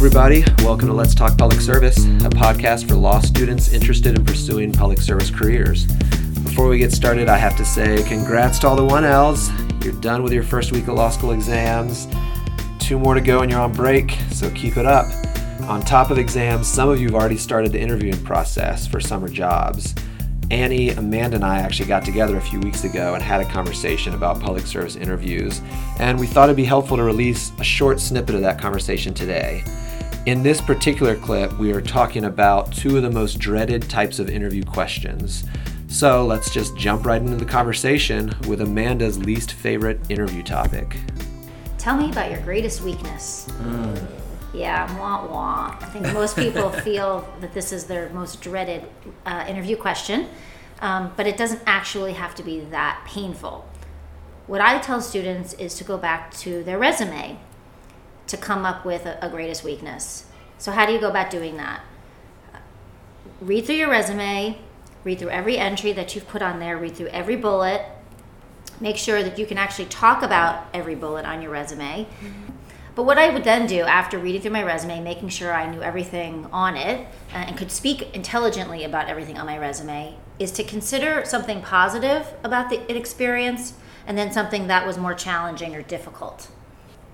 everybody. Welcome to Let's Talk Public Service, a podcast for law students interested in pursuing public service careers. Before we get started, I have to say congrats to all the 1Ls. You're done with your first week of law school exams. Two more to go and you're on break, so keep it up. On top of exams, some of you have already started the interviewing process for summer jobs. Annie, Amanda, and I actually got together a few weeks ago and had a conversation about public service interviews, and we thought it'd be helpful to release a short snippet of that conversation today. In this particular clip, we are talking about two of the most dreaded types of interview questions. So let's just jump right into the conversation with Amanda's least favorite interview topic. Tell me about your greatest weakness. Yeah, wah wah. I think most people feel that this is their most dreaded uh, interview question, um, but it doesn't actually have to be that painful. What I tell students is to go back to their resume to come up with a, a greatest weakness. So, how do you go about doing that? Read through your resume, read through every entry that you've put on there, read through every bullet, make sure that you can actually talk about every bullet on your resume. But what I would then do after reading through my resume, making sure I knew everything on it uh, and could speak intelligently about everything on my resume, is to consider something positive about the experience and then something that was more challenging or difficult.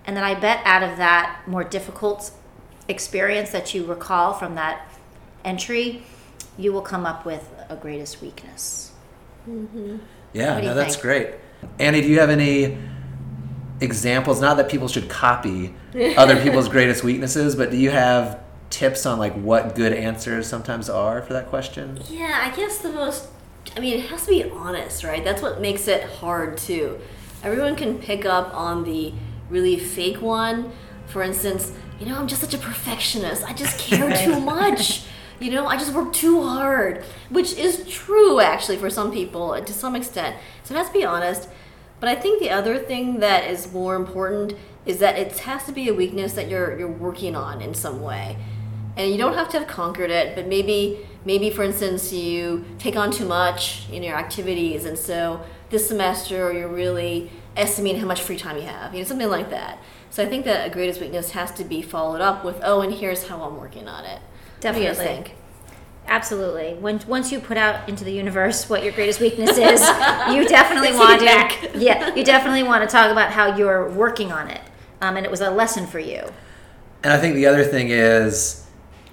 And then I bet out of that more difficult experience that you recall from that entry, you will come up with a greatest weakness. Mm-hmm. Yeah, What do no, that's think? great. Annie, do you have any examples? Not that people should copy other people's greatest weaknesses, but do you have tips on like what good answers sometimes are for that question? Yeah, I guess the most. I mean, it has to be honest, right? That's what makes it hard too. Everyone can pick up on the really fake one. For instance, you know, I'm just such a perfectionist. I just care too much. You know, I just work too hard, which is true actually for some people to some extent. So to be honest. But I think the other thing that is more important is that it has to be a weakness that you're you're working on in some way and you don't have to have conquered it but maybe maybe for instance you take on too much in your activities and so this semester you're really estimating how much free time you have you know something like that so i think that a greatest weakness has to be followed up with oh and here's how i'm working on it what do you guys Definitely. think Absolutely. When once you put out into the universe what your greatest weakness is, you definitely want to. Yeah, you definitely want to talk about how you're working on it, um, and it was a lesson for you. And I think the other thing is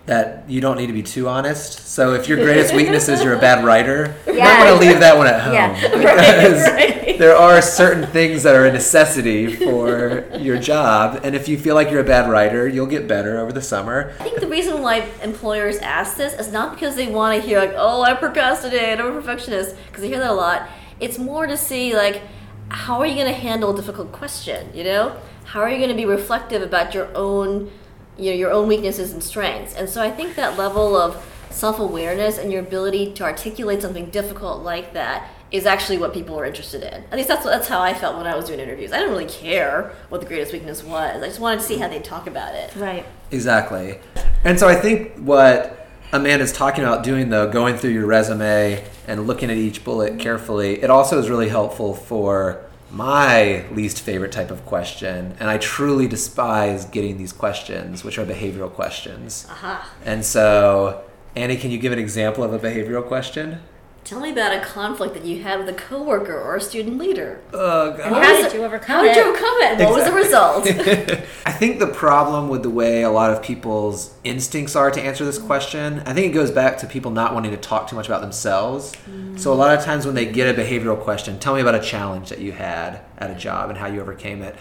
that you don't need to be too honest. So if your greatest weakness is you're a bad writer, you might want to leave that one at home. Yeah. Because right. there are certain things that are a necessity for your job. And if you feel like you're a bad writer, you'll get better over the summer. I think the reason why employers ask this is not because they want to hear like, "Oh, I procrastinate, I'm a perfectionist," because they hear that a lot. It's more to see like, how are you going to handle a difficult question? You know, how are you going to be reflective about your own, you know, your own weaknesses and strengths? And so I think that level of self-awareness and your ability to articulate something difficult like that is actually what people are interested in. At least that's that's how I felt when I was doing interviews. I didn't really care what the greatest weakness was. I just wanted to see how they talk about it. Right. Exactly. And so I think what Amanda's talking about doing, though, going through your resume and looking at each bullet carefully, it also is really helpful for my least favorite type of question. And I truly despise getting these questions, which are behavioral questions. Aha. And so, Annie, can you give an example of a behavioral question? Tell me about a conflict that you had with a coworker or a student leader. Oh, And God. how did it- you overcome How did you overcome it? What was the result? I think the problem with the way a lot of people's instincts are to answer this question, I think it goes back to people not wanting to talk too much about themselves. So a lot of times when they get a behavioral question, tell me about a challenge that you had at a job and how you overcame it.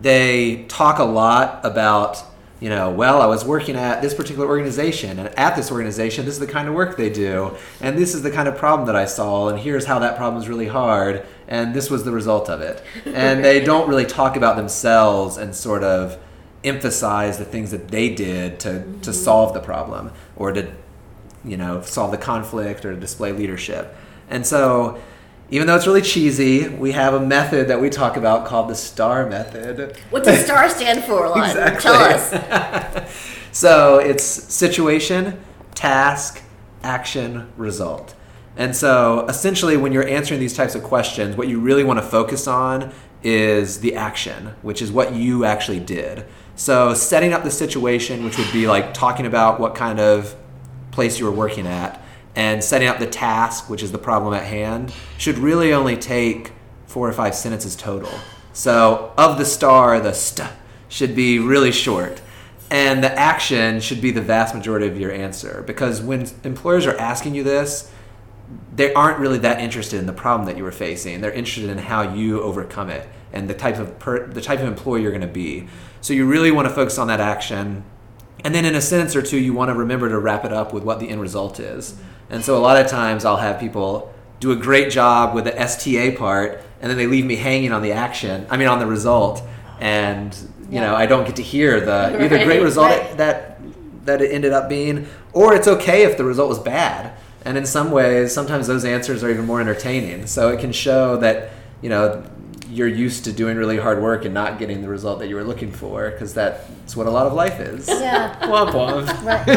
They talk a lot about, you know, well, I was working at this particular organization, and at this organization, this is the kind of work they do, and this is the kind of problem that I saw, and here's how that problem is really hard, and this was the result of it. And they don't really talk about themselves and sort of emphasize the things that they did to, to mm-hmm. solve the problem or to, you know, solve the conflict or display leadership. And so, even though it's really cheesy, we have a method that we talk about called the STAR method. what does STAR stand for, Lon? Exactly. Tell us. So it's situation, task, action, result. And so essentially, when you're answering these types of questions, what you really want to focus on is the action, which is what you actually did. So setting up the situation, which would be like talking about what kind of place you were working at, and setting up the task, which is the problem at hand, should really only take four or five sentences total. So of the star, the st should be really short. And the action should be the vast majority of your answer. Because when employers are asking you this, they aren't really that interested in the problem that you were facing. They're interested in how you overcome it and the type of per, the type of employee you're going to be. So you really want to focus on that action. And then in a sentence or two, you want to remember to wrap it up with what the end result is. And so a lot of times I'll have people do a great job with the STA part, and then they leave me hanging on the action. I mean, on the result, and you know, I don't get to hear the either great result Right. that that it ended up being, or it's okay if the result was bad. And in some ways, sometimes those answers are even more entertaining. So it can show that you know you're used to doing really hard work and not getting the result that you were looking for, because that's what a lot of life is. Yeah. Womp womp. Right.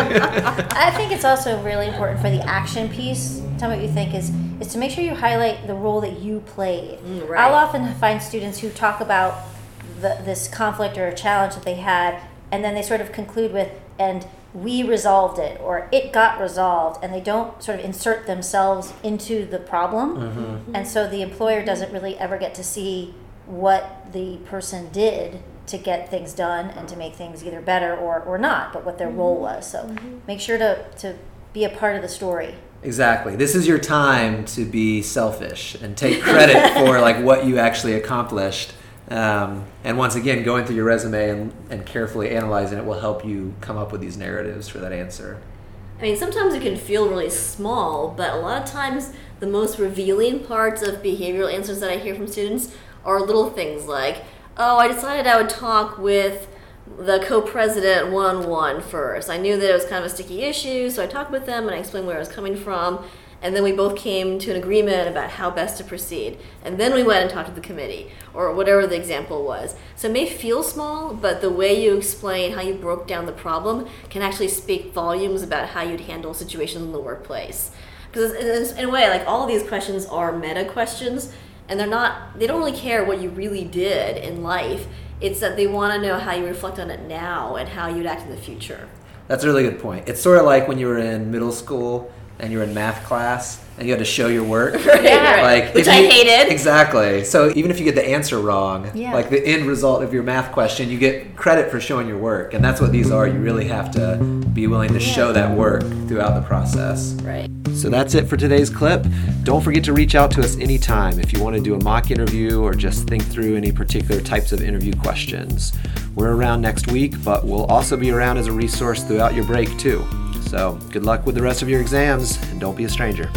I think it's also really important for the action piece. Tell me what you think is is to make sure you highlight the role that you played. Mm, right. I'll often find students who talk about the, this conflict or a challenge that they had, and then they sort of conclude with and we resolved it or it got resolved and they don't sort of insert themselves into the problem Mm-hmm. and so the employer doesn't really ever get to see what the person did to get things done and to make things either better or, or not, but what their role was. So make sure to, to be a part of the story. Exactly. This is your time to be selfish and take credit for like what you actually accomplished. Um, and once again, going through your resume and, and carefully analyzing it will help you come up with these narratives for that answer. I mean, sometimes it can feel really small, but a lot of times the most revealing parts of behavioral answers that I hear from students are little things like, oh, I decided I would talk with the co-president one-on-one first. I knew that it was kind of a sticky issue, so I talked with them and I explained where I was coming from, and then we both came to an agreement about how best to proceed. And then we went and talked to the committee, or whatever the example was. So it may feel small, but the way you explain how you broke down the problem can actually speak volumes about how you'd handle situations in the workplace. Because in a way, like all of these questions are meta questions, and they're not. They don't really care what you really did in life. It's that they want to know how you reflect on it now and how you'd act in the future. That's a really good point. It's sort of like when you were in middle school and you were in math class and you had to show your work. Yeah. Like Which if I you- hated. Exactly. So even if you get the answer wrong, Yeah. like the end result of your math question, you get credit for showing your work, and that's what these are. You really have to be willing to show that work throughout the process. Right. So that's it for today's clip. Don't forget to reach out to us anytime if you want to do a mock interview or just think through any particular types of interview questions. We're around next week, but we'll also be around as a resource throughout your break too. So good luck with the rest of your exams and don't be a stranger.